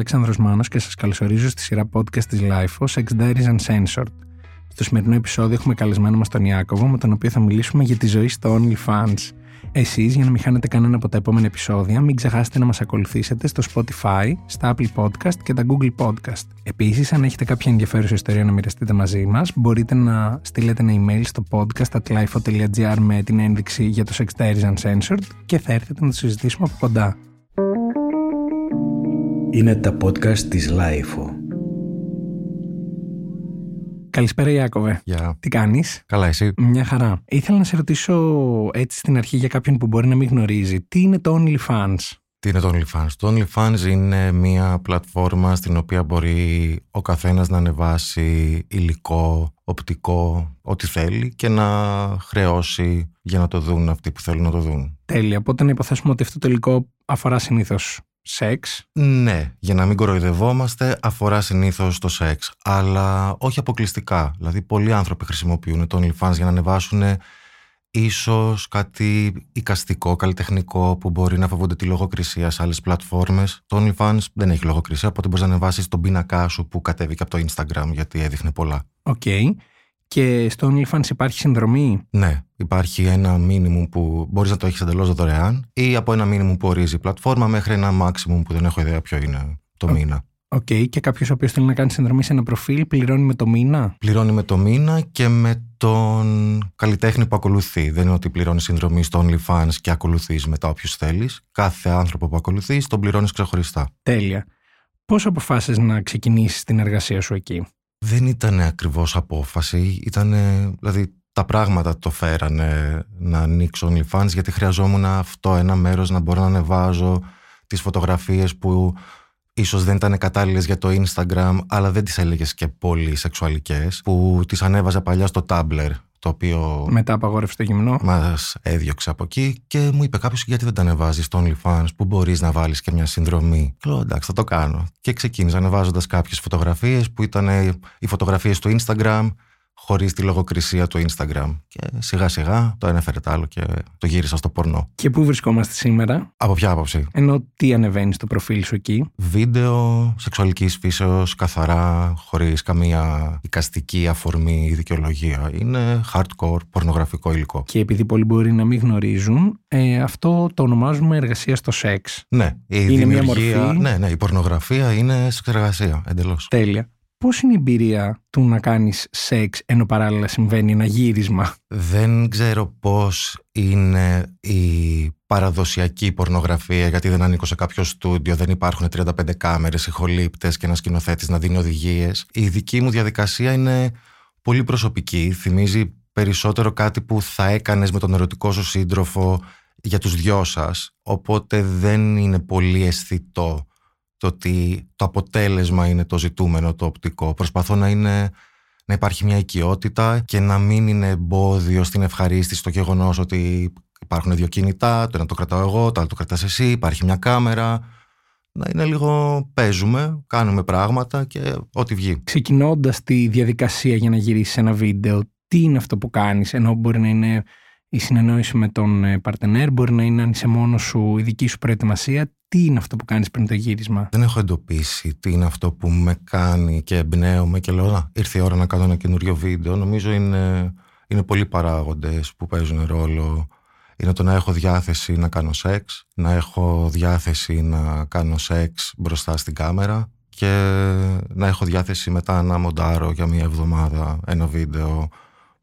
Αλέξανδρος Μάνος και σας καλωσορίζω στη σειρά podcast της LIFO Sex Diaries Uncensored. Στο σημερινό επεισόδιο έχουμε καλεσμένο μας τον Ιάκωβο με τον οποίο θα μιλήσουμε για τη ζωή στο OnlyFans. Εσείς για να μην χάνετε κανένα από τα επόμενα επεισόδια μην ξεχάσετε να μας ακολουθήσετε στο Spotify, στα Apple Podcast και τα Google Podcast. Επίσης αν έχετε κάποια ενδιαφέρουσα ιστορία να μοιραστείτε μαζί μας μπορείτε να στείλετε ένα email στο podcast.lifo.gr με την ένδειξη για το Sex Diaries Uncensored και θα έρθετε να το συζητήσουμε από κοντά. Είναι τα podcast της Lifeo. Καλησπέρα Ιάκωβε. Γεια. Τι κάνεις; Καλά, εσύ; Μια χαρά. Ήθελα να σε ρωτήσω έτσι στην αρχή για κάποιον που μπορεί να μην γνωρίζει. Τι είναι το OnlyFans? Τι είναι το OnlyFans; Το OnlyFans είναι μια πλατφόρμα στην οποία μπορεί ο καθένας να ανεβάσει υλικό, οπτικό, ό,τι θέλει και να χρεώσει για να το δουν αυτοί που θέλουν να το δουν. Τέλεια. Οπότε να υποθέσουμε ότι αυτό το υλικό αφορά συνήθως σεξ; Ναι, για να μην κοροϊδευόμαστε, αφορά συνήθως το σεξ. Αλλά όχι αποκλειστικά. Δηλαδή, πολλοί άνθρωποι χρησιμοποιούν το OnlyFans για να ανεβάσουν ίσως κάτι εικαστικό, καλλιτεχνικό που μπορεί να φοβούνται τη λογοκρισία σε άλλες πλατφόρμες. Το OnlyFans δεν έχει λογοκρισία, οπότε μπορείς να ανεβάσεις τον πίνακά σου που κατέβηκε από το Instagram, γιατί έδειχνε πολλά. Οκ. Και στο OnlyFans υπάρχει συνδρομή; Ναι, υπάρχει ένα minimum που μπορείς να το έχεις εντελώς δωρεάν ή από ένα minimum που ορίζει η πλατφόρμα μέχρι ένα maximum που δεν έχω ιδέα ποιο είναι το Οκ. μήνα. Οκ. Και κάποιος ο οποίος θέλει να κάνει συνδρομή σε ένα προφίλ πληρώνει με το μήνα; Πληρώνει με το μήνα και με τον καλλιτέχνη που ακολουθεί. Δεν είναι ότι πληρώνεις συνδρομή στο OnlyFans και ακολουθείς μετά όποιους θέλεις. Κάθε άνθρωπο που ακολουθείς τον πληρώνεις ξεχωριστά. Τέλεια. Πώς αποφάσισες να ξεκινήσεις την εργασία σου εκεί; Δεν ήταν ακριβώς απόφαση. Ήταν, δηλαδή, τα πράγματα το φέρανε να ανοίξω OnlyFans γιατί χρειαζόμουν αυτό ένα μέρος να μπορώ να ανεβάζω τις φωτογραφίες που ίσως δεν ήταν κατάλληλες για το Instagram αλλά δεν τις έλεγες και πολύ σεξουαλικές που τις ανέβαζα παλιά στο Tumblr το οποίο Μετά απαγόρευσε το γυμνό. μας έδιωξε από εκεί και μου είπε κάποιος γιατί δεν τα ανεβάζεις στο OnlyFans που μπορείς να βάλεις και μια συνδρομή; Και λέω εντάξει θα το κάνω. Και ξεκίνησα ανεβάζοντας κάποιες φωτογραφίες που ήταν οι φωτογραφίες του Instagram χωρίς τη λογοκρισία του Instagram. Και σιγά σιγά το ένα έφερε το άλλο και το γύρισα στο πορνό. Και πού βρισκόμαστε σήμερα; Από ποια άποψη; Ενώ τι ανεβαίνεις στο προφίλ σου εκεί; Βίντεο σεξουαλικής φύσεως, καθαρά, χωρίς καμία οικαστική αφορμή ή δικαιολογία. Είναι hardcore πορνογραφικό υλικό. Και επειδή πολλοί μπορεί να μην γνωρίζουν, ε, αυτό το ονομάζουμε εργασία στο σεξ. Ναι, η Είναι μια δημιουργία, μορφή. ναι, ναι, η πορνογραφία είναι σεξεργασία, εντελώς. Τέλεια. Πώς είναι η εμπειρία του να κάνεις σεξ ενώ παράλληλα συμβαίνει ένα γύρισμα; Δεν ξέρω πώς είναι η παραδοσιακή πορνογραφία γιατί δεν ανήκω σε κάποιο στούντιο, δεν υπάρχουν 35 κάμερες, ηχολήπτες και ένα σκηνοθέτης να δίνει οδηγίες. Η δική μου διαδικασία είναι πολύ προσωπική, θυμίζει περισσότερο κάτι που θα έκανες με τον ερωτικό σου σύντροφο για τους δυο σας, οπότε δεν είναι πολύ αισθητό το ότι το αποτέλεσμα είναι το ζητούμενο, το οπτικό. Προσπαθώ να είναι να υπάρχει μια οικειότητα και να μην είναι εμπόδιο στην ευχαρίστηση το γεγονός ότι υπάρχουν δύο κινητά, το ένα το κρατάω εγώ, το άλλο το κρατάς εσύ, υπάρχει μια κάμερα. Να είναι λίγο παίζουμε, κάνουμε πράγματα και ό,τι βγει. Ξεκινώντας τη διαδικασία για να γυρίσεις ένα βίντεο, τι είναι αυτό που κάνεις, ενώ μπορεί να είναι η συνεννόηση με τον ε, παρτενέρ, μπορεί να είναι αν είσαι μόνος σου η δική σου προετοιμασία, τι είναι αυτό που κάνεις πριν το γύρισμα; Δεν έχω εντοπίσει τι είναι αυτό που με κάνει και εμπνέομαι και λέω «Α, ήρθε η ώρα να κάνω ένα καινούριο βίντεο. Νομίζω είναι, είναι πολλοί παράγοντες που παίζουν ρόλο. Είναι το να έχω διάθεση να κάνω σεξ, να έχω διάθεση να κάνω σεξ μπροστά στην κάμερα και να έχω διάθεση μετά να μοντάρω για μια εβδομάδα ένα βίντεο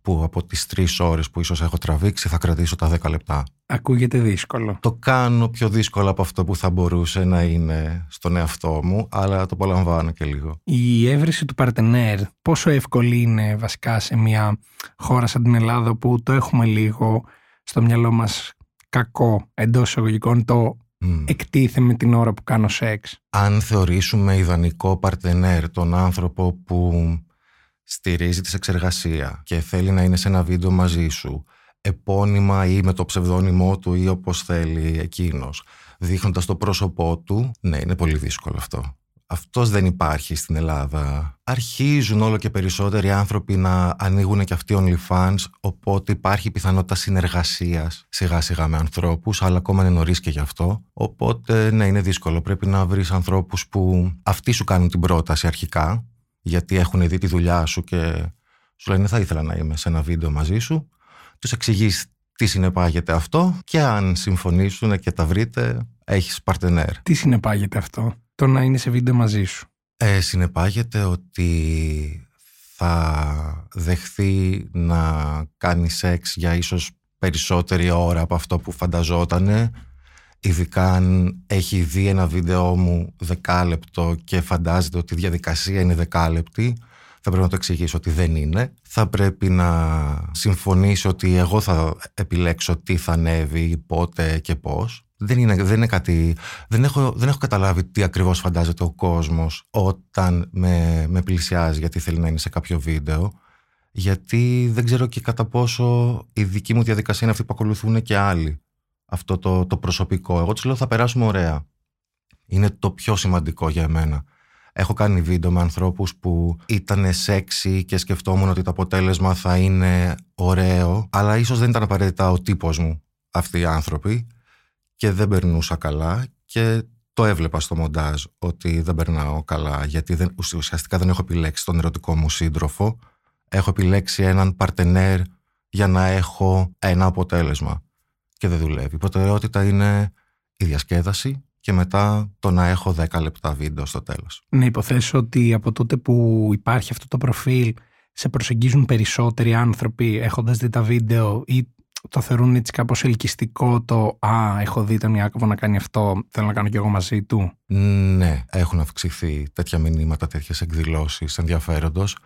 που από τις τρεις ώρες που ίσως έχω τραβήξει θα κρατήσω τα 10 λεπτά. Ακούγεται δύσκολο. Το κάνω πιο δύσκολο από αυτό που θα μπορούσε να είναι στον εαυτό μου, αλλά το απολαμβάνω και λίγο. Η έβρεση του παρτενέρ, πόσο εύκολη είναι βασικά σε μια χώρα σαν την Ελλάδα που το έχουμε λίγο στο μυαλό μας κακό εντός εισαγωγικών το Μμ. εκτίθεμαι την ώρα που κάνω σεξ; αν θεωρήσουμε ιδανικό παρτενέρ τον άνθρωπο που στηρίζει τη σεξεργασία και θέλει να είναι σε ένα βίντεο μαζί σου επώνυμα ή με το ψευδόνυμό του ή όπως θέλει εκείνος δείχνοντας το πρόσωπό του ναι είναι πολύ δύσκολο αυτό αυτός δεν υπάρχει στην Ελλάδα. Αρχίζουν όλο και περισσότεροι άνθρωποι να ανοίγουν και αυτοί OnlyFans, οπότε υπάρχει πιθανότητα συνεργασίας σιγά σιγά με ανθρώπους, αλλά ακόμα είναι νωρίς και γι' αυτό. Οπότε ναι, είναι δύσκολο. Πρέπει να βρεις ανθρώπους που αυτοί σου κάνουν την πρόταση αρχικά, γιατί έχουν δει τη δουλειά σου και σου λένε θα ήθελα να είμαι σε ένα βίντεο μαζί σου. Τους εξηγείς τι συνεπάγεται αυτό και αν συμφωνήσουν και τα βρείτε, έχεις παρτενέρ. Τι συνεπάγεται αυτό, το να είναι σε βίντεο μαζί σου; Ε, συνεπάγεται ότι θα δεχθεί να κάνει σεξ για ίσως περισσότερη ώρα από αυτό που φανταζότανε ειδικά αν έχει δει ένα βίντεο μου δεκάλεπτο και φαντάζεται ότι η διαδικασία είναι δεκάλεπτη θα πρέπει να το εξηγήσω ότι δεν είναι. Θα πρέπει να συμφωνήσει ότι εγώ θα επιλέξω τι θα ανέβει, πότε και πώς. Δεν είναι, δεν είναι κάτι. Δεν έχω, δεν έχω καταλάβει τι ακριβώς φαντάζεται ο κόσμος όταν με, με πλησιάζει γιατί θέλει να είναι σε κάποιο βίντεο. Γιατί δεν ξέρω και κατά πόσο η δική μου διαδικασία είναι αυτή που ακολουθούν και άλλοι. Αυτό το, το προσωπικό. Εγώ του λέω θα περάσουμε ωραία. Είναι το πιο σημαντικό για μένα. Έχω κάνει βίντεο με ανθρώπους που ήταν σεξι και σκεφτόμουν ότι το αποτέλεσμα θα είναι ωραίο, αλλά ίσως δεν ήταν απαραίτητα ο τύπος μου αυτοί οι άνθρωποι και δεν περνούσα καλά και το έβλεπα στο μοντάζ ότι δεν περνάω καλά γιατί δεν, ουσιαστικά δεν έχω επιλέξει τον ερωτικό μου σύντροφο έχω επιλέξει έναν παρτενέρ για να έχω ένα αποτέλεσμα και δεν δουλεύει. Η προτεραιότητα είναι η διασκέδαση και μετά το να έχω 10 λεπτά βίντεο στο τέλος. Να υποθέσω ότι από τότε που υπάρχει αυτό το προφίλ σε προσεγγίζουν περισσότεροι άνθρωποι έχοντας δει τα βίντεο ή το θεωρούν έτσι κάπως ελκυστικό το «Α, έχω δει τον Ιάκωβο να κάνει αυτό, θέλω να κάνω κι εγώ μαζί του». Ναι, έχουν αυξηθεί τέτοια μηνύματα, τέτοιες εκδηλώσεις ενδιαφέροντος,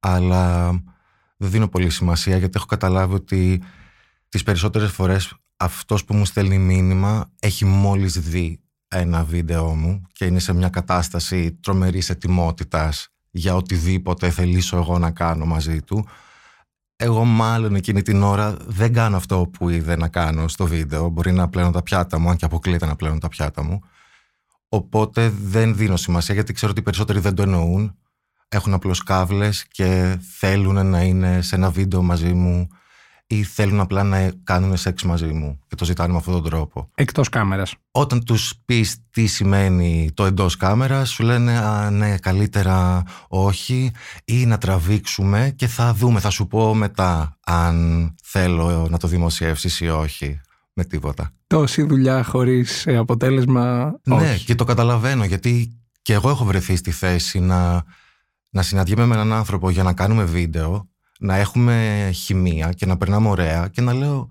αλλά δεν δίνω πολύ σημασία γιατί έχω καταλάβει ότι τις περισσότερες φορές αυτός που μου στέλνει μήνυμα έχει μόλις δει ένα βίντεο μου και είναι σε μια κατάσταση τρομερής ετοιμότητας για οτιδήποτε θελήσω εγώ να κάνω μαζί του. Εγώ μάλλον εκείνη την ώρα δεν κάνω αυτό που είδε να κάνω στο βίντεο. Μπορεί να πλένω τα πιάτα μου αν και αποκλείεται να πλένω τα πιάτα μου. Οπότε δεν δίνω σημασία γιατί ξέρω ότι οι περισσότεροι δεν το εννοούν. Έχουν απλώς κάβλες και θέλουν να είναι σε ένα βίντεο μαζί μου ή θέλουν απλά να κάνουν σεξ μαζί μου και το ζητάνε με αυτόν τον τρόπο; Εκτός κάμερας. Όταν τους πεις τι σημαίνει το εντός κάμερας σου λένε «Α, ναι, καλύτερα όχι» ή να τραβήξουμε και θα δούμε, θα σου πω μετά αν θέλω να το δημοσιεύσεις ή όχι με τίποτα. Τόση δουλειά χωρίς ε, αποτέλεσμα Ναι, όχι. και το καταλαβαίνω γιατί και εγώ έχω βρεθεί στη θέση να, να συναντιέμαι με έναν άνθρωπο για να κάνουμε βίντεο να έχουμε χημεία και να περνάμε ωραία και να λέω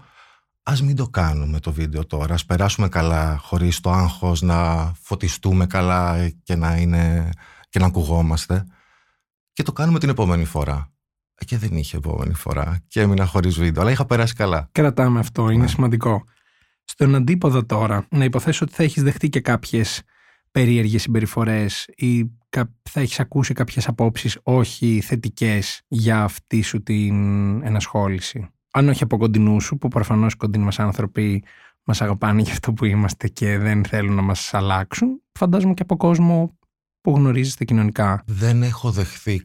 ας μην το κάνουμε το βίντεο τώρα, ας περάσουμε καλά χωρίς το άγχος να φωτιστούμε καλά και να, είναι, και να ακουγόμαστε και το κάνουμε την επόμενη φορά. Ε, και δεν είχε επόμενη φορά και έμεινα χωρίς βίντεο, αλλά είχα περάσει καλά. Κρατάμε αυτό, είναι Ναι. σημαντικό. Στον αντίποδο τώρα, να υποθέσω ότι θα έχεις δεχτεί και κάποιες περίεργες συμπεριφορές ή κα- θα έχεις ακούσει κάποιες απόψεις όχι θετικές για αυτή σου την ενασχόληση; Αν όχι από κοντινού σου, που προφανώς οι κοντινοί μας άνθρωποι μας αγαπάνε για αυτό που είμαστε και δεν θέλουν να μας αλλάξουν, φαντάζομαι και από κόσμο που γνωρίζεστε κοινωνικά. Δεν έχω δεχθεί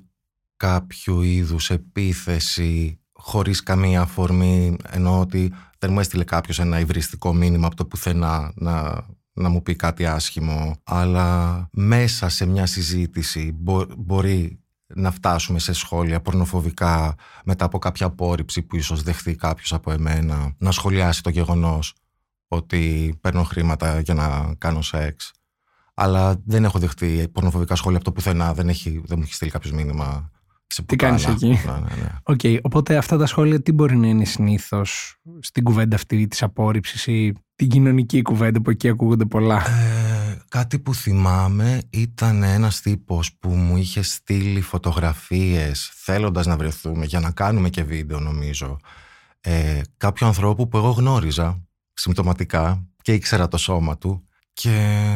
κάποιο είδους επίθεση χωρίς καμία αφορμή ενώ ότι δεν μου έστειλε κάποιος ένα υβριστικό μήνυμα από το πουθενά να, να μου πει κάτι άσχημο αλλά μέσα σε μια συζήτηση μπο- μπορεί να φτάσουμε σε σχόλια πορνοφοβικά μετά από κάποια απόρριψη που ίσως δεχθεί κάποιος από εμένα να σχολιάσει το γεγονός ότι παίρνω χρήματα για να κάνω σεξ αλλά δεν έχω δεχτεί πορνοφοβικά σχόλια από το πουθενά. Δεν, έχει, δεν μου έχει στείλει κάποιος μήνυμα. Σε Τι κάνεις πουτάνα. εκεί; Ναι, ναι, ναι. Οκ, οπότε αυτά τα σχόλια τι μπορεί να είναι συνήθως στην κουβέντα αυτή της απόρριψης ή την κοινωνική κουβέντα που εκεί ακούγονται πολλά. Ε, κάτι που θυμάμαι ήταν ένας τύπος που μου είχε στείλει φωτογραφίες θέλοντας να βρεθούμε για να κάνουμε και βίντεο νομίζω ε, κάποιου ανθρώπου που εγώ γνώριζα συμπτωματικά και ήξερα το σώμα του και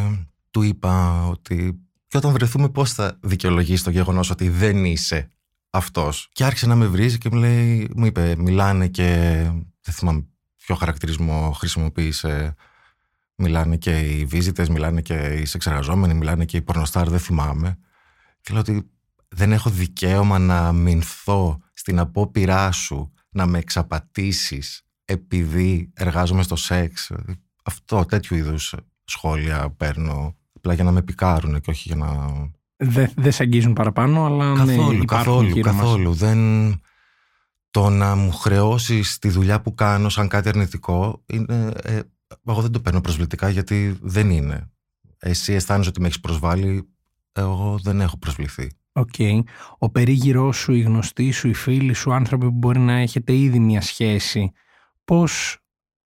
του είπα ότι και όταν βρεθούμε πώς θα δικαιολογήσει το γεγονός ότι δεν είσαι αυτός; Και άρχισε να με βρίζει και μου λέει μου είπε μιλάνε και δεν θυμάμαι ποιο χαρακτηρισμό χρησιμοποίησε Μιλάνε και οι βίζιτες, μιλάνε και οι σεξεργαζόμενοι, μιλάνε και οι πορνοστάρ, δεν θυμάμαι. Και λέω ότι δεν έχω δικαίωμα να μηνθώ στην απόπειρά σου να με εξαπατήσεις επειδή εργάζομαι στο σεξ. Αυτό, τέτοιου είδους σχόλια παίρνω απλά για να με πικάρουν και όχι για να... Δεν δε σε αγγίζουν παραπάνω, αλλά καθόλου, ναι, καθόλου, καθόλου. Μας. Δεν... Το να μου χρεώσεις τη δουλειά που κάνω σαν κάτι αρνητικό, είναι, ε, εγώ δεν το παίρνω προσβλητικά γιατί δεν είναι. Εσύ αισθάνεσαι ότι με έχεις προσβάλει, εγώ δεν έχω προσβληθεί. OK. Okay. Ο περίγυρός σου, οι γνωστοί σου, οι φίλοι σου, άνθρωποι που μπορεί να έχετε ήδη μια σχέση, πώς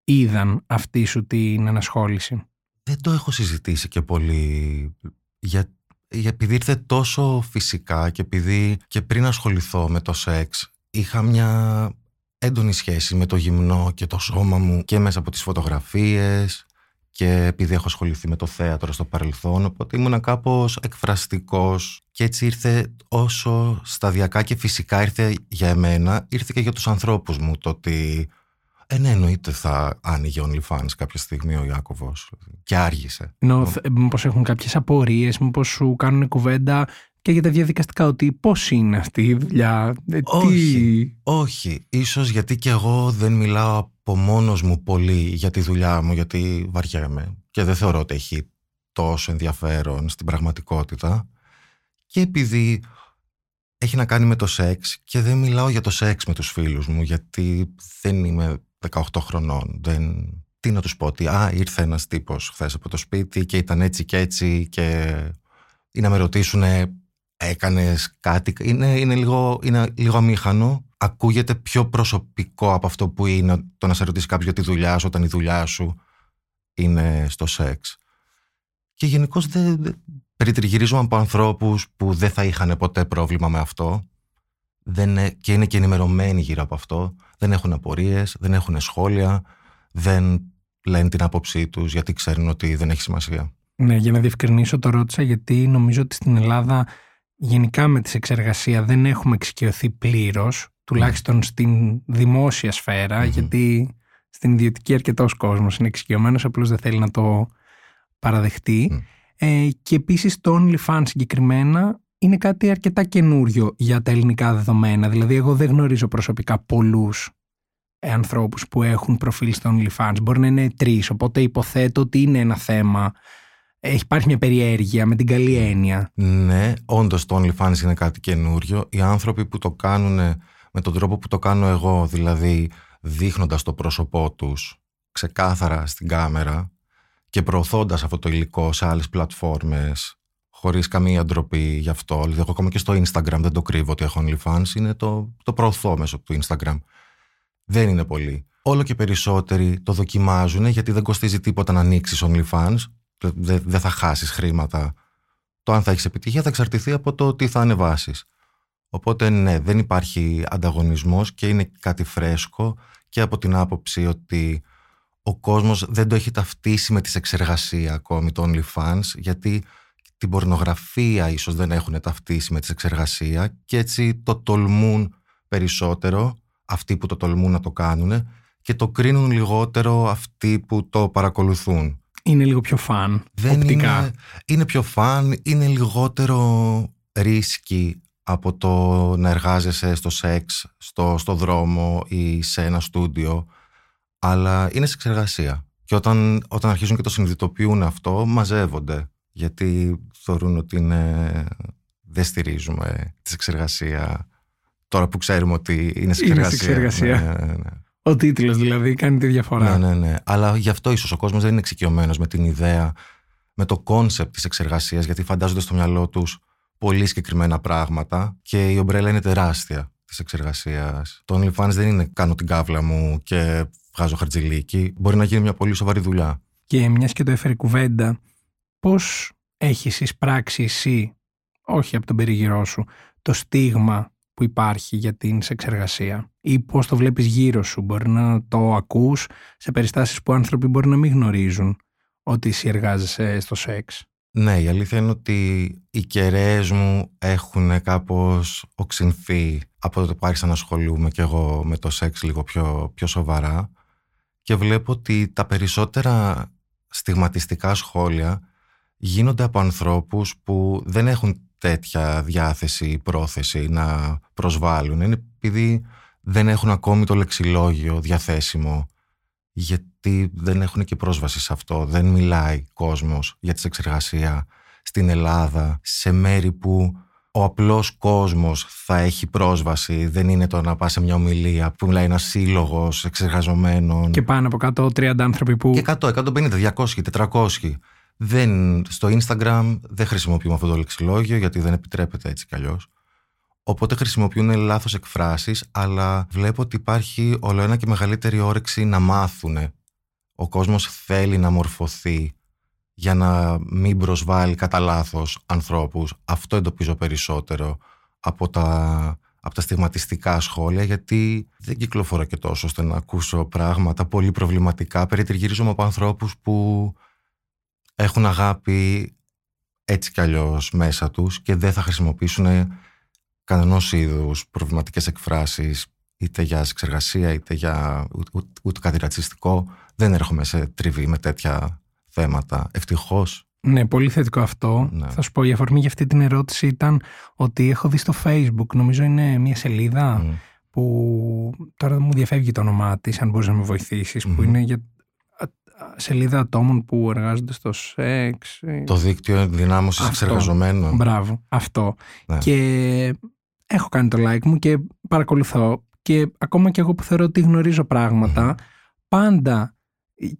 είδαν αυτή σου την ενασχόληση; Δεν το έχω συζητήσει και πολύ, για, για, επειδή ήρθε τόσο φυσικά και επειδή και πριν ασχοληθώ με το σεξ, είχα μια έντονη σχέση με το γυμνό και το σώμα μου και μέσα από τις φωτογραφίες και επειδή έχω ασχοληθεί με το θέατρο στο παρελθόν, οπότε ήμουν κάπως εκφραστικός και έτσι ήρθε όσο σταδιακά και φυσικά ήρθε για εμένα, ήρθε και για τους ανθρώπους μου το ότι ε, ναι, εννοείται θα άνοιγε OnlyFans κάποια στιγμή ο Ιάκωβος και άργησε. Νο, μήπως έχουν κάποιες απορίες, μήπως σου κάνουν κουβέντα και για τα διαδικαστικά ότι πώς είναι αυτή η δουλειά, ε, όχι, όχι, ίσως γιατί και εγώ δεν μιλάω από μόνος μου πολύ για τη δουλειά μου γιατί βαριέμαι και δεν θεωρώ ότι έχει τόσο ενδιαφέρον στην πραγματικότητα και επειδή έχει να κάνει με το σεξ και δεν μιλάω για το σεξ με τους φίλους μου γιατί δεν είμαι 18 χρονών. Δεν... Τι να τους πω, ότι α, ήρθε ένας τύπος χθες από το σπίτι και ήταν έτσι και έτσι και ή να με ρωτήσουν έκανες κάτι. Είναι, είναι, λίγο, είναι λίγο αμήχανο. Ακούγεται πιο προσωπικό από αυτό που είναι το να σε ρωτήσει κάποιος για τη δουλειά σου όταν η δουλειά σου είναι στο σεξ. Και γενικώς δεν, περιτριγυρίζομαι από ανθρώπους που δεν θα είχαν ποτέ πρόβλημα με αυτό δεν, και είναι και ενημερωμένοι γύρω από αυτό. Δεν έχουν απορίες, δεν έχουν σχόλια, δεν λένε την άποψή τους γιατί ξέρουν ότι δεν έχει σημασία. Ναι, για να διευκρινίσω το ρώτησα γιατί νομίζω ότι στην Ελλάδα γενικά με της εξεργασία δεν έχουμε εξοικειωθεί πλήρως, τουλάχιστον mm. στην δημόσια σφαίρα, γιατί στην ιδιωτική αρκετό κόσμος είναι εξοικειωμένος, απλώς δεν θέλει να το παραδεχτεί. Ε, και επίσης το OnlyFans συγκεκριμένα είναι κάτι αρκετά καινούριο για τα ελληνικά δεδομένα. Δηλαδή, εγώ δεν γνωρίζω προσωπικά πολλούς ανθρώπους που έχουν προφίλ στο OnlyFans. Μπορεί να είναι τρεις, οπότε υποθέτω ότι είναι ένα θέμα. Έχει υπάρχει μια περιέργεια με την καλή έννοια. Ναι, όντως το OnlyFans είναι κάτι καινούριο. Οι άνθρωποι που το κάνουν με τον τρόπο που το κάνω εγώ, δηλαδή δείχνοντας το πρόσωπό τους ξεκάθαρα στην κάμερα και προωθώντας αυτό το υλικό σε άλλες πλατφόρμες χωρίς καμία ντροπή γι' αυτό. Δηλαδή, εγώ ακόμα και στο Instagram δεν το κρύβω ότι έχω OnlyFans, είναι το, το προωθώ μέσω του Instagram. Δεν είναι πολύ. Όλο και περισσότεροι το δοκιμάζουν γιατί δεν κοστίζει τίποτα να ανοίξεις OnlyFans. Δεν, δεν θα χάσεις χρήματα. Το αν θα έχεις επιτυχία θα εξαρτηθεί από το τι θα ανεβάσεις. Οπότε ναι, δεν υπάρχει ανταγωνισμός και είναι κάτι φρέσκο και από την άποψη ότι ο κόσμος δεν το έχει ταυτίσει με τη εξεργασία ακόμη το OnlyFans γιατί την πορνογραφία ίσως δεν έχουν ταυτίσει με τη εξεργασία και έτσι το τολμούν περισσότερο αυτοί που το τολμούν να το κάνουν και το κρίνουν λιγότερο αυτοί που το παρακολουθούν. Είναι λίγο πιο φαν, δεν Είναι, είναι πιο φαν, είναι λιγότερο ρίσκι από το να εργάζεσαι στο σεξ, στο, στο δρόμο ή σε ένα στούντιο, αλλά είναι σε εξεργασία. Και όταν, όταν αρχίζουν και το συνειδητοποιούν αυτό, μαζεύονται γιατί θεωρούν ότι είναι, δεν στηρίζουμε τη σεξεργασία τώρα που ξέρουμε ότι είναι σεξεργασία. Ναι, ναι, ναι. Ο τίτλος δηλαδή κάνει τη διαφορά. Ναι, ναι, ναι. Αλλά γι' αυτό ίσως ο κόσμος δεν είναι εξοικειωμένος με την ιδέα, με το concept της σεξεργασίας, γιατί φαντάζονται στο μυαλό τους πολύ συγκεκριμένα πράγματα και η ομπρέλα είναι τεράστια της σεξεργασίας. Το OnlyFans δεν είναι κάνω την κάβλα μου και βγάζω χαρτζηλίκι. Μπορεί να γίνει μια πολύ σοβαρή δουλειά. Και μιας και το έφερε η κουβέντα, πώς έχεις εισπράξει εσύ, όχι από τον περιγυρό σου, το στίγμα που υπάρχει για την σεξεργασία ή πώς το βλέπεις γύρω σου. Μπορεί να το ακούς σε περιστάσεις που άνθρωποι μπορεί να μην γνωρίζουν ότι εσύ εργάζεσαι στο σεξ. Ναι, η αλήθεια είναι ότι οι κεραίες μου έχουν κάπως οξυνθεί από το που άρχισα να ασχολούμαι και εγώ με το σεξ λίγο πιο, πιο σοβαρά και βλέπω ότι τα περισσότερα στιγματιστικά σχόλια γίνονται από ανθρώπους που δεν έχουν τέτοια διάθεση ή πρόθεση να προσβάλλουν. Είναι επειδή δεν έχουν ακόμη το λεξιλόγιο διαθέσιμο γιατί δεν έχουν και πρόσβαση σε αυτό. Δεν μιλάει κόσμος για τη εξεργασία στην Ελλάδα σε μέρη που ο απλός κόσμος θα έχει πρόσβαση. Δεν είναι το να πας σε μια ομιλία που μιλάει ένας σύλλογος εξεργαζομένων. Και πάνω από κάτω 30 άνθρωποι που... Και 100, 150, 200, 400. Δεν, στο Instagram δεν χρησιμοποιούμε αυτό το λεξιλόγιο γιατί δεν επιτρέπεται έτσι κι αλλιώς. Οπότε χρησιμοποιούν λάθος εκφράσεις, αλλά βλέπω ότι υπάρχει όλο ένα και μεγαλύτερη όρεξη να μάθουν. Ο κόσμος θέλει να μορφωθεί για να μην προσβάλλει κατά λάθος ανθρώπους. Αυτό εντοπίζω περισσότερο από τα, από τα στιγματιστικά σχόλια, γιατί δεν κυκλοφορώ και τόσο ώστε να ακούσω πράγματα πολύ προβληματικά. Περιτριγυρίζομαι από ανθρώπους που έχουν αγάπη έτσι κι αλλιώς μέσα τους και δεν θα χρησιμοποιήσουν κανένα είδους προβληματικές εκφράσεις είτε για εξεργασία είτε για ούτε, ούτε κάτι ρατσιστικό. Δεν έρχομαι σε τριβή με τέτοια θέματα. Ευτυχώς. Ναι, πολύ θετικό αυτό. Ναι. Θα σου πω, η αφορμή για αυτή την ερώτηση ήταν ότι έχω δει στο Facebook, νομίζω είναι μια σελίδα που τώρα δεν μου διαφεύγει το όνομά της, αν μπορείς να με βοηθησει που είναι για σελίδα ατόμων που εργάζονται στο σεξ. Το δίκτυο ενδυνάμωσης εξεργαζομένων. Μπράβο, αυτό. Ναι. Και έχω κάνει το like μου και παρακολουθώ. Και ακόμα και εγώ που θεωρώ ότι γνωρίζω πάντα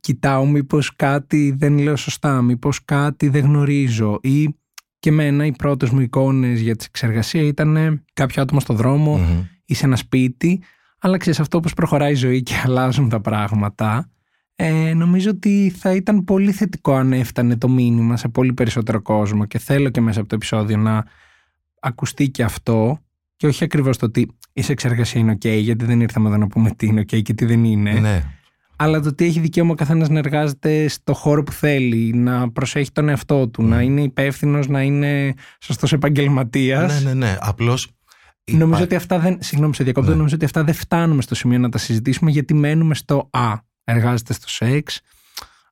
κοιτάω μήπως κάτι δεν λέω σωστά, μήπως κάτι δεν γνωρίζω ή και εμένα οι πρώτες μου εικόνες για τη εξεργασία ήταν κάποιο άτομο στο δρομο ή σε ένα σπίτι αλλά ξέρεις αυτό όπως προχωράει η ζωή και αλλάζουν τα πράγματα ε, νομίζω ότι θα ήταν πολύ θετικό αν έφτανε το μήνυμα σε πολύ περισσότερο κόσμο και θέλω και μέσα από το επεισόδιο να ακουστεί και αυτό και όχι ακριβώς το ότι η εξεργασία είναι ok γιατί δεν ήρθαμε εδώ να πούμε τι είναι ok και τι δεν είναι ναι αλλά το ότι έχει δικαίωμα ο καθένας να εργάζεται στο χώρο που θέλει, να προσέχει τον εαυτό του, να είναι υπεύθυνος, να είναι σωστός επαγγελματίας. Ναι, ναι, ναι. Απλώς. Νομίζω ότι αυτά δεν. Συγγνώμη, σε διακόπτω. Ναι. Νομίζω ότι αυτά δεν φτάνουμε στο σημείο να τα συζητήσουμε γιατί μένουμε στο Α. Εργάζεται στο σεξ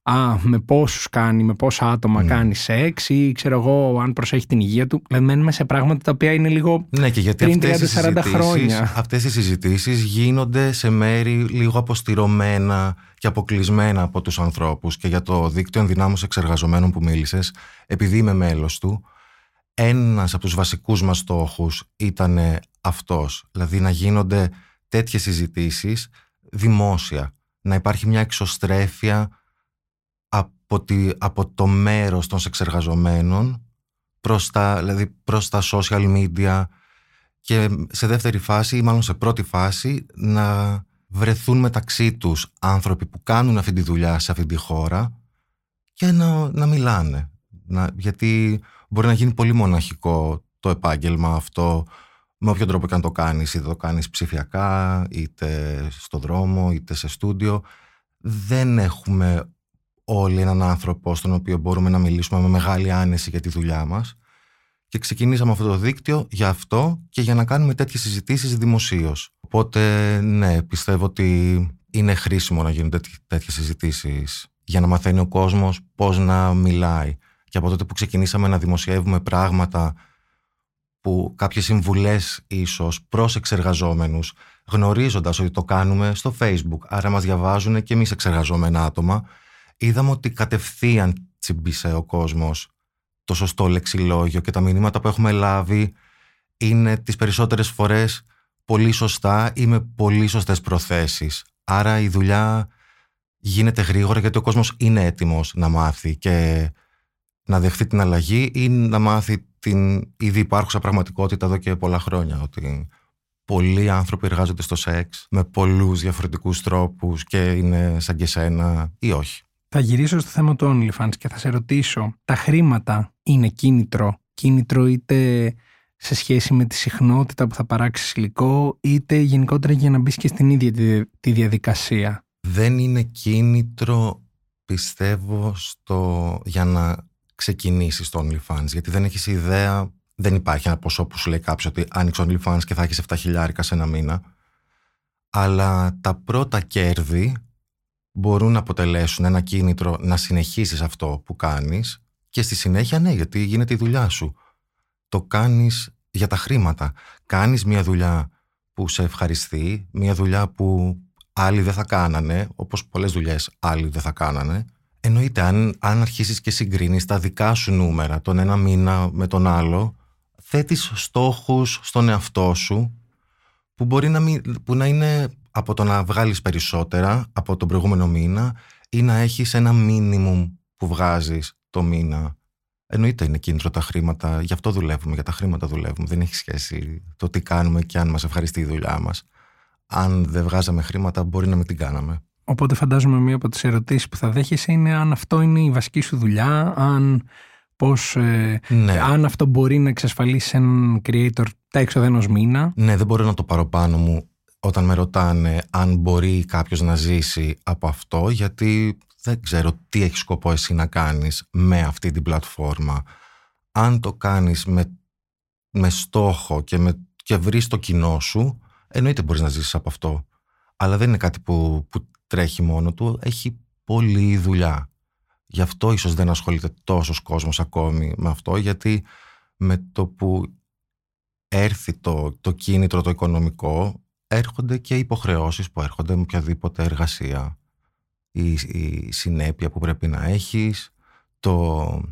α, με πόσους κάνει, με πόσα άτομα mm. κάνει σεξ ή ξέρω εγώ αν προσέχει την υγεία του. Δηλαδή μένουμε σε πράγματα τα οποία είναι λίγο ναι, και γιατί πριν 30-40 χρόνια. Αυτές οι συζητήσεις γίνονται σε μέρη λίγο αποστηρωμένα και αποκλεισμένα από τους ανθρώπους και για το δίκτυο ενδυνάμωσης εξεργαζομένων που μίλησες, επειδή είμαι μέλος του, ένας από τους βασικούς μας στόχους ήταν αυτός, δηλαδή να γίνονται τέτοιες συζητήσεις δημόσια, να υπάρχει μια εξωστρέφεια από, από το μέρος των σεξεργαζομένων προς τα, δηλαδή προς τα social media και σε δεύτερη φάση ή μάλλον σε πρώτη φάση να βρεθούν μεταξύ τους άνθρωποι που κάνουν αυτή τη δουλειά σε αυτή τη χώρα και να, να μιλάνε. Να, γιατί μπορεί να γίνει πολύ μοναχικό το επάγγελμα αυτό με όποιον τρόπο και αν το κάνεις είτε το κάνεις ψηφιακά είτε στο δρόμο είτε σε στούντιο δεν έχουμε όλοι έναν άνθρωπο στον οποίο μπορούμε να μιλήσουμε με μεγάλη άνεση για τη δουλειά μας και ξεκινήσαμε αυτό το δίκτυο για αυτό και για να κάνουμε τέτοιες συζητήσεις δημοσίως. Οπότε ναι, πιστεύω ότι είναι χρήσιμο να γίνουν τέτοιες συζητήσεις για να μαθαίνει ο κόσμος πώς να μιλάει. Και από τότε που ξεκινήσαμε να δημοσιεύουμε πράγματα που κάποιες συμβουλές ίσως προς εξεργαζόμενους γνωρίζοντας ότι το κάνουμε στο facebook άρα μας διαβάζουν και εμείς εξεργαζόμενα άτομα είδαμε ότι κατευθείαν τσιμπήσε ο κόσμος το σωστό λεξιλόγιο και τα μηνύματα που έχουμε λάβει είναι τις περισσότερες φορές πολύ σωστά ή με πολύ σωστές προθέσεις. Άρα η δουλειά γίνεται γρήγορα γιατί ο κόσμος είναι έτοιμος να μάθει και να δεχθεί την αλλαγή ή να μάθει την ήδη υπάρχουσα πραγματικότητα εδώ και πολλά χρόνια. Ότι πολλοί άνθρωποι εργάζονται στο σεξ με πολλούς διαφορετικούς τρόπους και είναι σαν και σένα ή όχι. Θα γυρίσω στο θέμα του OnlyFans και θα σε ρωτήσω, τα χρήματα είναι κίνητρο, κίνητρο είτε σε σχέση με τη συχνότητα που θα παράξεις υλικό, είτε γενικότερα για να μπεις και στην ίδια τη διαδικασία; Δεν είναι κίνητρο, πιστεύω, στο, για να ξεκινήσεις το OnlyFans, γιατί δεν έχεις ιδέα, δεν υπάρχει ένα ποσό που σου λέει κάποιος ότι άνοιξε OnlyFans και θα έχεις 7 χιλιάρικα σε ένα μήνα. Αλλά τα πρώτα κέρδη μπορούν να αποτελέσουν ένα κίνητρο να συνεχίσεις αυτό που κάνεις και στη συνέχεια ναι, γιατί γίνεται η δουλειά σου. Το κάνεις για τα χρήματα. Κάνεις μια δουλειά που σε ευχαριστεί, μια δουλειά που άλλοι δεν θα κάνανε, όπως πολλές δουλειές άλλοι δεν θα κάνανε. Εννοείται, αν, αν αρχίσεις και συγκρίνεις τα δικά σου νούμερα, τον ένα μήνα με τον άλλο, θέτεις στόχους στον εαυτό σου που μπορεί να, που να είναι από το να βγάλεις περισσότερα από τον προηγούμενο μήνα ή να έχεις ένα μίνιμουμ που βγάζεις το μήνα. Εννοείται είναι κίνητρο τα χρήματα, γι' αυτό δουλεύουμε, για τα χρήματα δουλεύουμε. Δεν έχει σχέση το τι κάνουμε και αν μας ευχαριστεί η δουλειά μας. Αν δεν βγάζαμε χρήματα μπορεί να μην την κάναμε. Οπότε φαντάζομαι μία από τις ερωτήσεις που θα δέχεσαι είναι αν αυτό είναι η βασική σου δουλειά, αν Πώς, ε, ναι. αν αυτό μπορεί να εξασφαλίσει έναν creator τα έξοδα ενός μήνα. Ναι, δεν μπορώ να το πάρω πάνω μου όταν με ρωτάνε αν μπορεί κάποιος να ζήσει από αυτό, γιατί δεν ξέρω τι έχει σκοπό εσύ να κάνεις με αυτή την πλατφόρμα. Αν το κάνεις με, με στόχο και, με, και βρεις το κοινό σου, εννοείται μπορείς να ζήσεις από αυτό. Αλλά δεν είναι κάτι που, που τρέχει μόνο του, έχει πολλή δουλειά. Γι' αυτό ίσως δεν ασχολείται τόσος κόσμος ακόμη με αυτό, γιατί με το που έρθει το, το κίνητρο το οικονομικό, έρχονται και υποχρεώσεις που έρχονται με οποιαδήποτε εργασία. Η, η συνέπεια που πρέπει να έχεις, το,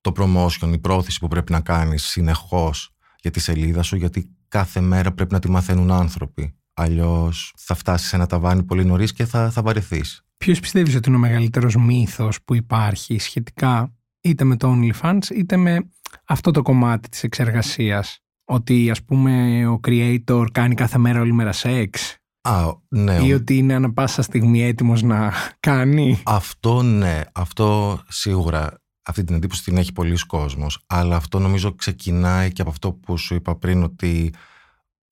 το promotion, η πρόθεση που πρέπει να κάνεις συνεχώς για τη σελίδα σου, γιατί κάθε μέρα πρέπει να τη μαθαίνουν άνθρωποι. Αλλιώς θα φτάσεις σε ένα ταβάνι πολύ νωρίς και θα, θα βαρεθείς. Ποιος πιστεύεις ότι είναι ο μεγαλύτερος μύθος που υπάρχει σχετικά είτε με το OnlyFans είτε με αυτό το κομμάτι της εξεργασίας. Ότι ας πούμε ο creator κάνει κάθε μέρα όλη μέρα σεξ. Α, ναι. Ή ότι είναι ανα πάσα στιγμή έτοιμος να κάνει; Αυτό ναι, αυτό σίγουρα αυτή την εντύπωση την έχει πολλοί κόσμος. Αλλά αυτό νομίζω ξεκινάει και από αυτό που σου είπα πριν ότι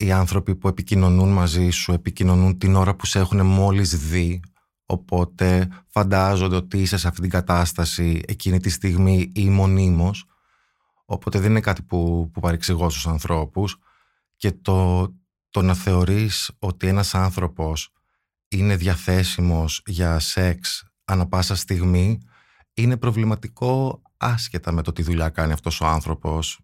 οι άνθρωποι που επικοινωνούν μαζί σου επικοινωνούν την ώρα που σε έχουν μόλις δει Οπότε φαντάζονται ότι είσαι σε αυτή την κατάσταση εκείνη τη στιγμή ή μονίμως. Οπότε δεν είναι κάτι που, που παρεξηγώ στους ανθρώπους. Και το, το να θεωρείς ότι ένας άνθρωπος είναι διαθέσιμος για σεξ ανα πάσα στιγμή είναι προβληματικό άσχετα με το τι δουλειά κάνει αυτός ο άνθρωπος.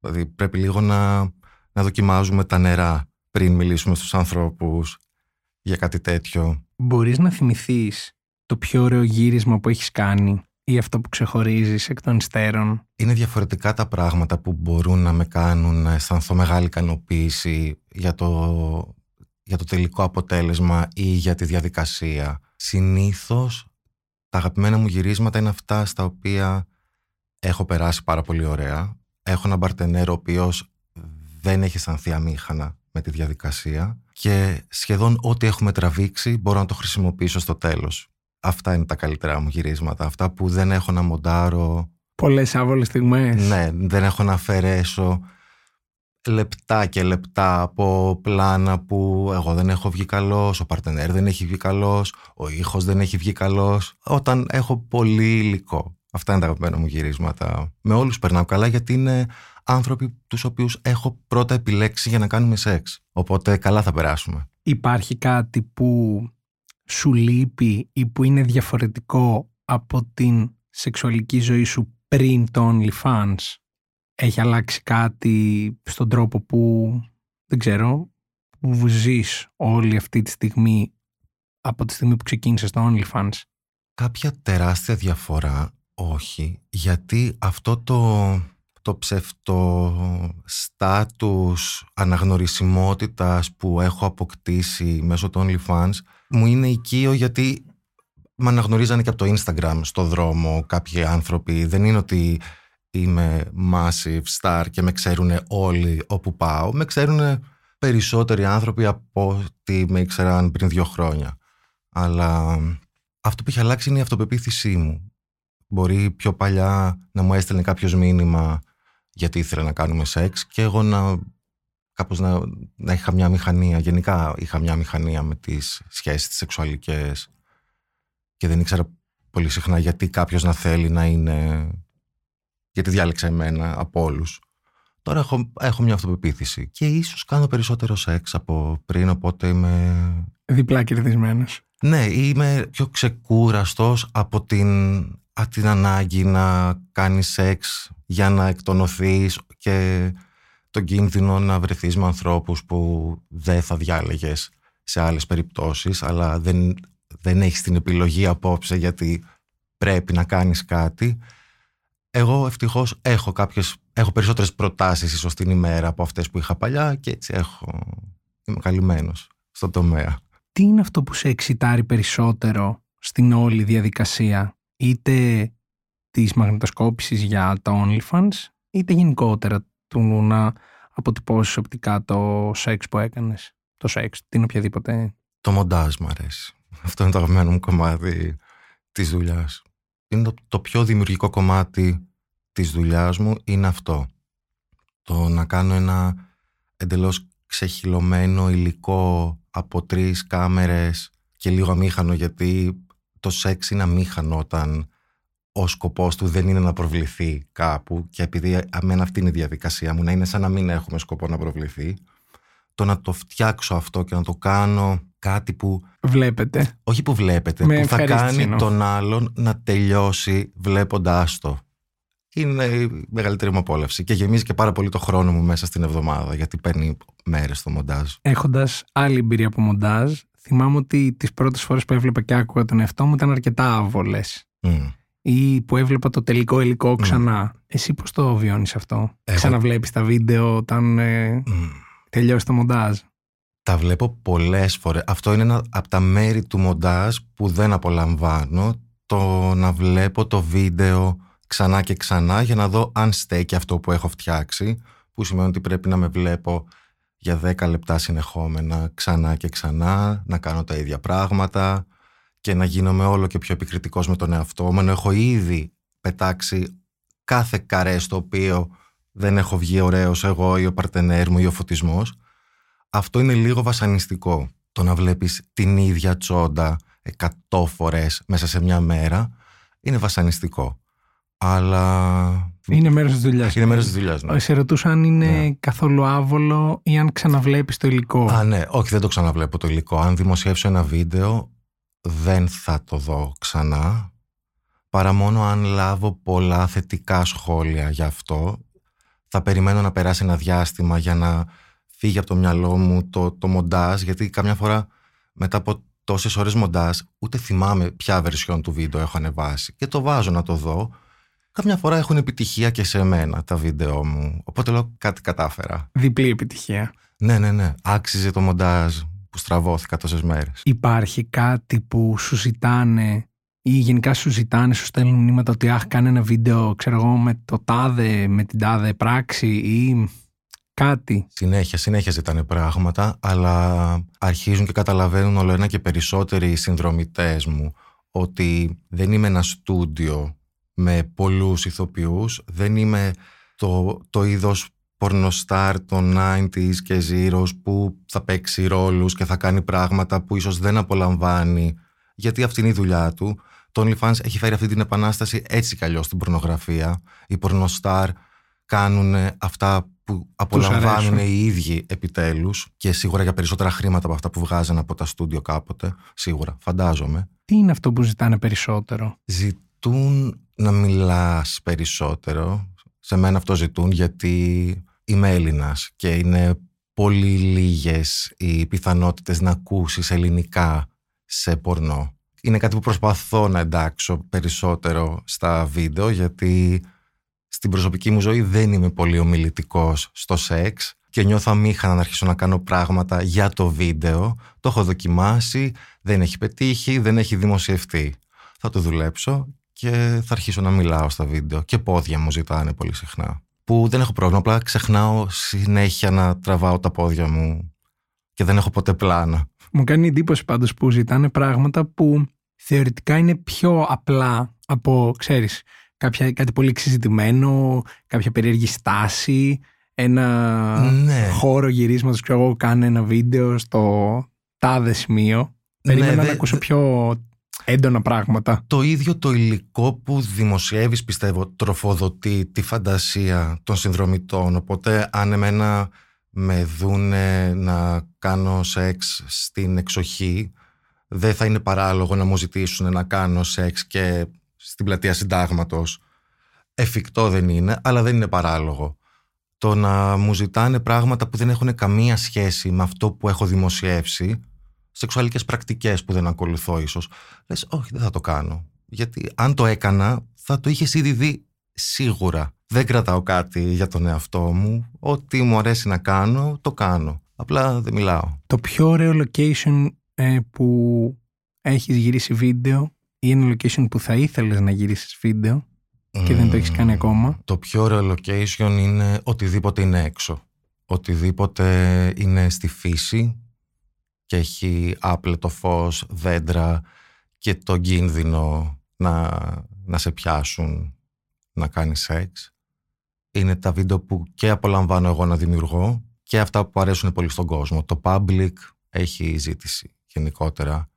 Δηλαδή πρέπει λίγο να, να δοκιμάζουμε τα νερά πριν μιλήσουμε στους ανθρώπους για κάτι τέτοιο. Μπορείς να θυμηθείς το πιο ωραίο γύρισμα που έχεις κάνει ή αυτό που ξεχωρίζεις εκ των υστέρων; Είναι διαφορετικά τα πράγματα που μπορούν να με κάνουν να αισθανθώ μεγάλη ικανοποίηση για το, για το τελικό αποτέλεσμα ή για τη διαδικασία. Συνήθως τα αγαπημένα μου γυρίσματα είναι αυτά στα οποία έχω περάσει πάρα πολύ ωραία. Έχω έναν μπαρτενέρο ο οποίος δεν έχει αισθανθεί αμήχανα με τη διαδικασία και σχεδόν ό,τι έχουμε τραβήξει μπορώ να το χρησιμοποιήσω στο τέλος. Αυτά είναι τα καλύτερα μου γυρίσματα. Αυτά που δεν έχω να μοντάρω. Πολλές άβολες στιγμές. Ναι, δεν έχω να αφαιρέσω λεπτά και λεπτά από πλάνα που εγώ δεν έχω βγει καλός, ο παρτενέρ δεν έχει βγει καλός, ο ήχος δεν έχει βγει καλός. Όταν έχω πολύ υλικό. Αυτά είναι τα αγαπημένα μου γυρίσματα. Με όλους περνάω καλά γιατί είναι άνθρωποι τους οποίους έχω πρώτα επιλέξει για να κάνουμε σεξ. Οπότε καλά θα περάσουμε. Υπάρχει κάτι που σου λείπει ή που είναι διαφορετικό από την σεξουαλική ζωή σου πριν το OnlyFans; Έχει αλλάξει κάτι στον τρόπο που, δεν ξέρω, που ζεις όλη αυτή τη στιγμή από τη στιγμή που ξεκίνησες το OnlyFans; Κάποια τεράστια διαφορά όχι, γιατί αυτό το το ψευτο στάτους αναγνωρισιμότητας που έχω αποκτήσει μέσω των OnlyFans μου είναι οικείο γιατί με αναγνωρίζανε και από το Instagram στο δρόμο κάποιοι άνθρωποι. Δεν είναι ότι είμαι massive star και με ξέρουν όλοι όπου πάω. Με ξέρουν περισσότεροι άνθρωποι από ό,τι με ήξεραν πριν δύο χρόνια. Αλλά αυτό που έχει αλλάξει είναι η αυτοπεποίθησή μου. Μπορεί πιο παλιά να μου έστελνε κάποιος μήνυμα γιατί ήθελα να κάνουμε σεξ και εγώ να κάπως να, να είχα μια μηχανία, γενικά είχα μια μηχανία με τις σχέσεις τις σεξουαλικές και δεν ήξερα πολύ συχνά γιατί κάποιος να θέλει να είναι, γιατί διάλεξα εμένα από όλους. Τώρα έχω, έχω μια αυτοπεποίθηση και ίσως κάνω περισσότερο σεξ από πριν, οπότε είμαι... Διπλά κερδισμένος. Ναι, είμαι πιο ξεκούραστος από την, από την ανάγκη να κάνεις σεξ για να εκτονωθείς και τον κίνδυνο να βρεθείς με ανθρώπους που δεν θα διάλεγες σε άλλες περιπτώσεις αλλά δεν, δεν έχεις την επιλογή απόψε γιατί πρέπει να κάνεις κάτι. Εγώ ευτυχώς έχω κάποιες, έχω περισσότερες προτάσεις ίσως την ημέρα από αυτές που είχα παλιά και έτσι έχω, είμαι καλυμμένος στο τομέα. Τι είναι αυτό που σε εξητάρει περισσότερο στην όλη διαδικασία; Είτε της μαγνητοσκόπησης για τα OnlyFans είτε γενικότερα του να αποτυπώσεις οπτικά το σεξ που έκανες το σεξ, την οποιαδήποτε Το μοντάζ μου αρέσει. Αυτό είναι το αγαπημένο μου κομμάτι της δουλειάς. Είναι το, το πιο δημιουργικό κομμάτι της δουλειάς μου είναι αυτό. Το να κάνω ένα εντελώς ξεχυλωμένο υλικό από τρεις κάμερες και λίγο αμήχανο γιατί το σεξ είναι αμήχανο όταν ο σκοπός του δεν είναι να προβληθεί κάπου και επειδή αμένα αυτή είναι η διαδικασία μου να είναι σαν να μην έχουμε σκοπό να προβληθεί το να το φτιάξω αυτό και να το κάνω κάτι που βλέπετε όχι που βλέπετε, Με που θα ευχαρίστηση κάνει εννοώ. τον άλλον να τελειώσει βλέποντάς το. Είναι η μεγαλύτερη μου απόλαυση και γεμίζει και πάρα πολύ το χρόνο μου μέσα στην εβδομάδα γιατί παίρνει μέρες το μοντάζ. έχοντας άλλη εμπειρία από μοντάζ θυμάμαι ότι τις πρώτες φορές που έβλεπα και άκουγα τον εαυτό μου ήταν αρκετά άβολες Μμ. ή που έβλεπα το τελικό υλικό ξανά. Εσύ πώς το βιώνεις αυτό; Εγώ- Ξαναβλέπεις τα βίντεο όταν ε, Μμ. τελειώσει το μοντάζ; Τα βλέπω πολλές φορές. Αυτό είναι ένα από τα μέρη του μοντάζ που δεν απολαμβάνω. Το να βλέπω το βίντεο ξανά και ξανά για να δω αν στέκει αυτό που έχω φτιάξει. Που σημαίνει ότι πρέπει να με βλέπω για 10 λεπτά συνεχόμενα ξανά και ξανά, να κάνω τα ίδια πράγματα και να γίνομαι όλο και πιο επικριτικός με τον εαυτό μου. ενώ έχω ήδη πετάξει κάθε καρέ στο οποίο δεν έχω βγει ωραίος εγώ ή ο παρτενέρ μου ή ο φωτισμός αυτό είναι λίγο βασανιστικό. Το να βλέπεις την ίδια τσόντα εκατό φορές μέσα σε μια μέρα είναι βασανιστικό. Αλλά Είναι μέρος της δουλειάς. είναι μέρος της δουλειάς. ναι. Σε ρωτούσα αν είναι Ναι. καθόλου άβολο ή αν ξαναβλέπεις το υλικό. Α, ναι, όχι, δεν το ξαναβλέπω το υλικό. Αν δημοσιεύσω ένα βίντεο, δεν θα το δω ξανά. Παρά μόνο αν λάβω πολλά θετικά σχόλια γι' αυτό. Θα περιμένω να περάσει ένα διάστημα για να φύγει από το μυαλό μου το, το μοντάζ, γιατί καμιά φορά μετά από τόσες ώρες μοντάζ, ούτε θυμάμαι ποια βερσιόν του βίντεο έχω ανεβάσει και το βάζω να το δω. Καμιά φορά έχουν επιτυχία και σε μένα τα βίντεο μου, οπότε λέω κάτι κατάφερα. Διπλή επιτυχία. Ναι, ναι, ναι. Άξιζε το μοντάζ που στραβώθηκα τόσες μέρες. Υπάρχει κάτι που σου ζητάνε ή γενικά σου ζητάνε, σου στέλνουν μηνύματα ότι αχ κάνε ένα βίντεο ξέρω εγώ με το τάδε, με την τάδε πράξη ή κάτι. Συνέχεια, συνέχεια ζητάνε πράγματα, αλλά αρχίζουν και καταλαβαίνουν όλο ένα και περισσότεροι οι συνδρομητές μου ότι δεν είμαι ένα στούντιο με πολλούς ηθοποιούς, δεν είμαι το, το είδος πορνοστάρ των 90s και zeros που θα παίξει ρόλους και θα κάνει πράγματα που ίσως δεν απολαμβάνει γιατί αυτή είναι η δουλειά του. Το OnlyFans έχει φέρει αυτή την επανάσταση έτσι κι αλλιώς στην πορνογραφία. Οι πορνοστάρ κάνουν αυτά που απολαμβάνουν αρέσουν. οι ίδιοι επιτέλους και σίγουρα για περισσότερα χρήματα από αυτά που βγάζαν από τα στούντιο κάποτε. Σίγουρα, φαντάζομαι. Τι είναι αυτό που ζητάνε περισσότερο; Ζητούν να μιλάς περισσότερο. Σε μένα αυτό ζητούν γιατί είμαι Έλληνας και είναι πολύ λίγες οι πιθανότητες να ακούσεις ελληνικά σε πορνό. Είναι κάτι που προσπαθώ να εντάξω περισσότερο στα βίντεο γιατί στην προσωπική μου ζωή δεν είμαι πολύ ομιλητικός στο σεξ και νιώθω αμήχανα να αρχίσω να κάνω πράγματα για το βίντεο. Το έχω δοκιμάσει, δεν έχει πετύχει, δεν έχει δημοσιευτεί. Θα το δουλέψω και θα αρχίσω να μιλάω στα βίντεο. Και πόδια μου ζητάνε πολύ συχνά. Που δεν έχω πρόβλημα, απλά ξεχνάω συνέχεια να τραβάω τα πόδια μου και δεν έχω ποτέ πλάνα. Μου κάνει εντύπωση πάντως που ζητάνε πράγματα που θεωρητικά είναι πιο απλά από, ξέρεις, κάποια, κάτι πολύ εξειζητημένο, κάποια περίεργη στάση, ένα Ναι. χώρο γυρίσματος, ξέρω εγώ, κάνω ένα βίντεο στο τάδε σημείο. Περίμενα Ναι, να δε- ακούσω πιο έντονα πράγματα. Το ίδιο το υλικό που δημοσιεύεις πιστεύω τροφοδοτεί τη φαντασία των συνδρομητών οπότε αν εμένα με δούνε να κάνω σεξ στην εξοχή δεν θα είναι παράλογο να μου ζητήσουν να κάνω σεξ και στην πλατεία συντάγματος. Εφικτό δεν είναι, αλλά δεν είναι παράλογο. Το να μου ζητάνε πράγματα που δεν έχουν καμία σχέση με αυτό που έχω δημοσιεύσει, σεξουαλικές πρακτικές που δεν ακολουθώ ίσως, λες όχι δεν θα το κάνω. Γιατί αν το έκανα θα το είχες ήδη δει σίγουρα. Δεν κρατάω κάτι για τον εαυτό μου. Ό,τι μου αρέσει να κάνω, το κάνω. Απλά δεν μιλάω. Το πιο ωραίο location ε, που έχεις γυρίσει βίντεο ή ένα location που θα ήθελες να γυρίσεις βίντεο και δεν το έχεις κάνει ακόμα; Το πιο ωραίο location είναι οτιδήποτε είναι έξω. Οτιδήποτε είναι στη φύση και έχει άπλετο φως, δέντρα και το κίνδυνο να, να σε πιάσουν να κάνεις σεξ. Είναι τα βίντεο που και απολαμβάνω εγώ να δημιουργώ και αυτά που αρέσουν πολύ στον κόσμο. Το public έχει ζήτηση γενικότερα.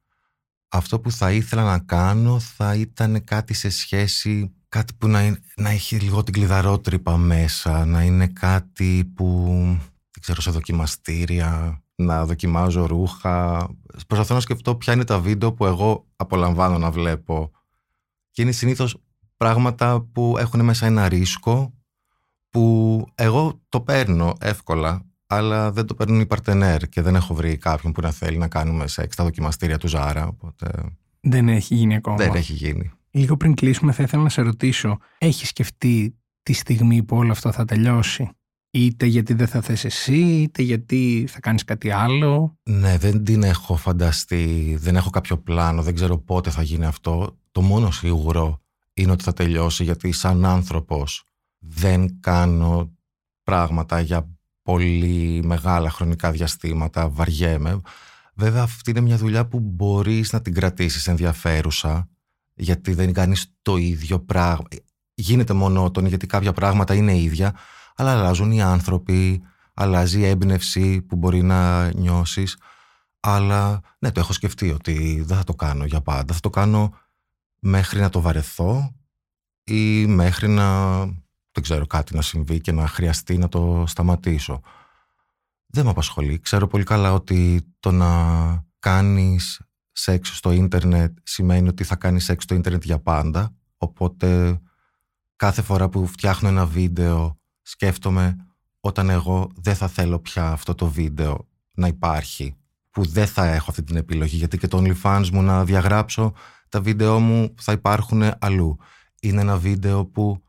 Αυτό που θα ήθελα να κάνω θα ήταν κάτι σε σχέση, κάτι που να, να έχει λίγο την κλειδαρότρυπα μέσα, να είναι κάτι που, δεν ξέρω, σε δοκιμαστήρια, να δοκιμάζω ρούχα. Προσπαθώ να σκεφτώ ποια είναι τα βίντεο που εγώ απολαμβάνω να βλέπω. Και είναι συνήθως πράγματα που έχουν μέσα ένα ρίσκο που εγώ το παίρνω εύκολα αλλά δεν το παίρνουν οι παρτενέρ και δεν έχω βρει κάποιον που να θέλει να κάνουμε σεξ στα δοκιμαστήρια του Ζάρα. Οπότε... Δεν έχει γίνει ακόμα. Δεν έχει γίνει. Λίγο πριν κλείσουμε, θα ήθελα να σε ρωτήσω, έχεις σκεφτεί τη στιγμή που όλο αυτό θα τελειώσει; Είτε γιατί δεν θα θες εσύ, είτε γιατί θα κάνεις κάτι άλλο. Ναι, δεν την έχω φανταστεί, δεν έχω κάποιο πλάνο, δεν ξέρω πότε θα γίνει αυτό. Το μόνο σίγουρο είναι ότι θα τελειώσει γιατί σαν άνθρωπος δεν κάνω πράγματα για πολύ μεγάλα χρονικά διαστήματα, βαριέμαι. Βέβαια αυτή είναι μια δουλειά που μπορείς να την κρατήσεις ενδιαφέρουσα γιατί δεν κάνεις το ίδιο πράγμα. Γίνεται μονότονη γιατί κάποια πράγματα είναι ίδια αλλά αλλάζουν οι άνθρωποι, αλλάζει η έμπνευση που μπορεί να νιώσεις αλλά ναι το έχω σκεφτεί ότι δεν θα το κάνω για πάντα, θα το κάνω μέχρι να το βαρεθώ ή μέχρι να δεν ξέρω κάτι να συμβεί και να χρειαστεί να το σταματήσω. Δεν με απασχολεί. Ξέρω πολύ καλά ότι το να κάνεις σεξ στο ίντερνετ σημαίνει ότι θα κάνεις σεξ στο ίντερνετ για πάντα. Οπότε κάθε φορά που φτιάχνω ένα βίντεο σκέφτομαι όταν εγώ δεν θα θέλω πια αυτό το βίντεο να υπάρχει που δεν θα έχω αυτή την επιλογή γιατί και το OnlyFans μου να διαγράψω τα βίντεο μου θα υπάρχουν αλλού. Είναι ένα βίντεο που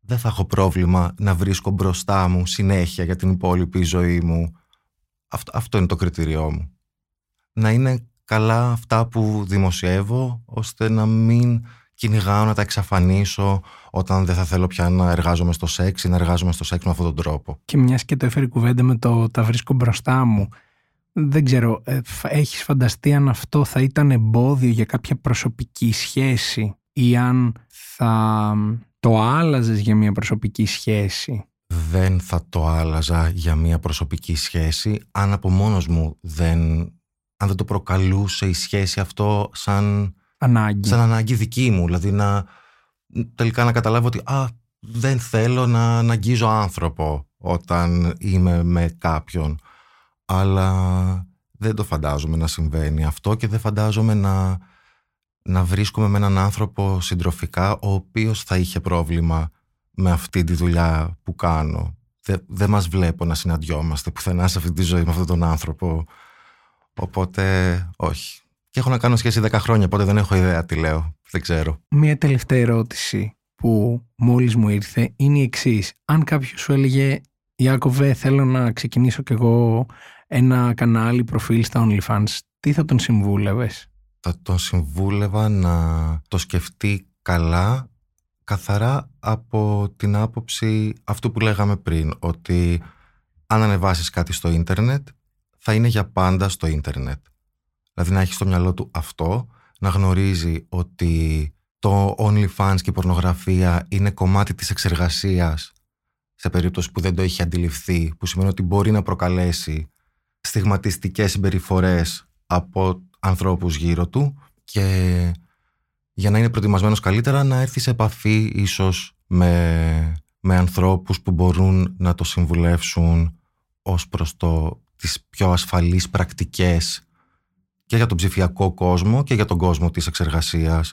δεν θα έχω πρόβλημα να βρίσκω μπροστά μου συνέχεια για την υπόλοιπη ζωή μου. Αυτό, αυτό είναι το κριτήριό μου. Να είναι καλά αυτά που δημοσιεύω, ώστε να μην κυνηγάω να τα εξαφανίσω όταν δεν θα θέλω πια να εργάζομαι στο σεξ ή να εργάζομαι στο σεξ με αυτόν τον τρόπο. Και μιας και το έφερε κουβέντα με το τα βρίσκω μπροστά μου. Δεν ξέρω, ε, έχεις φανταστεί αν αυτό θα ήταν εμπόδιο για κάποια προσωπική σχέση ή αν θα το άλλαζες για μια προσωπική σχέση; Δεν θα το άλλαζα για μια προσωπική σχέση αν από μόνος μου δεν, αν δεν το προκαλούσε η σχέση αυτό σαν ανάγκη, σαν ανάγκη δική μου. Δηλαδή να, τελικά να καταλάβω ότι α, δεν θέλω να, να αγγίζω άνθρωπο όταν είμαι με κάποιον. Αλλά δεν το φαντάζομαι να συμβαίνει αυτό και δεν φαντάζομαι να να βρίσκομαι με έναν άνθρωπο συντροφικά ο οποίος θα είχε πρόβλημα με αυτή τη δουλειά που κάνω. Δεν δε μας βλέπω να συναντιόμαστε πουθενά σε αυτή τη ζωή με αυτόν τον άνθρωπο. Οπότε όχι. Και έχω να κάνω σχέση 10 χρόνια, οπότε δεν έχω ιδέα τι λέω. Δεν ξέρω. Μία τελευταία ερώτηση που μόλις μου ήρθε είναι η εξής. Αν κάποιος σου έλεγε Ιάκωβε θέλω να ξεκινήσω κι εγώ ένα κανάλι προφίλ στα OnlyFans, τι θα τον συμβούλευες; θα τον συμβούλευα να το σκεφτεί καλά καθαρά από την άποψη αυτού που λέγαμε πριν ότι αν ανεβάσεις κάτι στο ίντερνετ θα είναι για πάντα στο ίντερνετ. Δηλαδή να έχεις στο μυαλό του αυτό, να γνωρίζει ότι το OnlyFans και η πορνογραφία είναι κομμάτι της εξεργασίας σε περίπτωση που δεν το έχει αντιληφθεί, που σημαίνει ότι μπορεί να προκαλέσει στιγματιστικές συμπεριφορές από ανθρώπους γύρω του και για να είναι προετοιμασμένος καλύτερα να έρθει σε επαφή ίσως με, με ανθρώπους που μπορούν να το συμβουλεύσουν ως προς το, τις πιο ασφαλείς πρακτικές και για τον ψηφιακό κόσμο και για τον κόσμο της εξεργασίας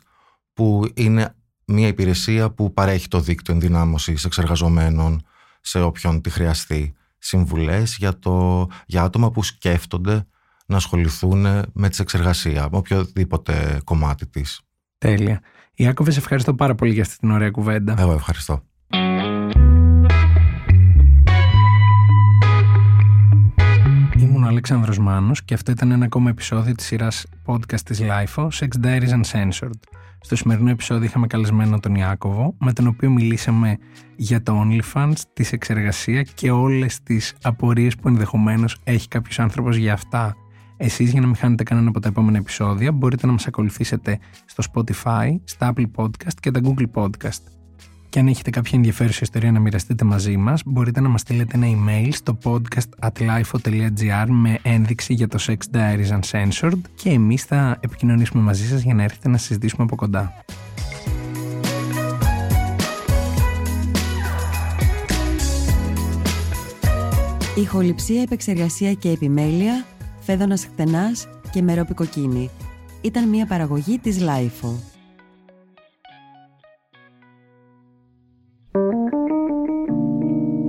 που είναι μια υπηρεσία που παρέχει το δίκτυο ενδυνάμωσης εξεργαζομένων σε όποιον τη χρειαστεί συμβουλές για, το, για άτομα που σκέφτονται να ασχοληθούν με τη εξεργασία, με οποιοδήποτε κομμάτι της. Τέλεια. Ιάκωβε, σε ευχαριστώ πάρα πολύ για αυτή την ωραία κουβέντα. Εγώ ευχαριστώ. Αλέξανδρος Μάνος και αυτό ήταν ένα ακόμα επεισόδιο της σειράς podcast της LIFO, Sex Diaries Uncensored. Στο σημερινό επεισόδιο είχαμε καλεσμένο τον Ιάκωβο, με τον οποίο μιλήσαμε για το OnlyFans, τη εξεργασία και όλες τις απορίες που ενδεχομένως έχει κάποιος άνθρωπος για αυτά. Εσείς για να μην χάνετε κανένα από τα επόμενα επεισόδια μπορείτε να μας ακολουθήσετε στο Spotify, στα Apple Podcast και τα Google Podcast. Και αν έχετε κάποια ενδιαφέρουσα ιστορία να μοιραστείτε μαζί μας, μπορείτε να μας στείλετε ένα email στο podcast at lifeo.gr με ένδειξη για το Sex Diaries Uncensored και εμείς θα επικοινωνήσουμε μαζί σας για να έρθετε να συζητήσουμε από κοντά. Ηχοληψία, επεξεργασία και επιμέλεια, φέδωνας χτενάς και μερόπικοκίνη. Ήταν μια παραγωγή της Lifeo.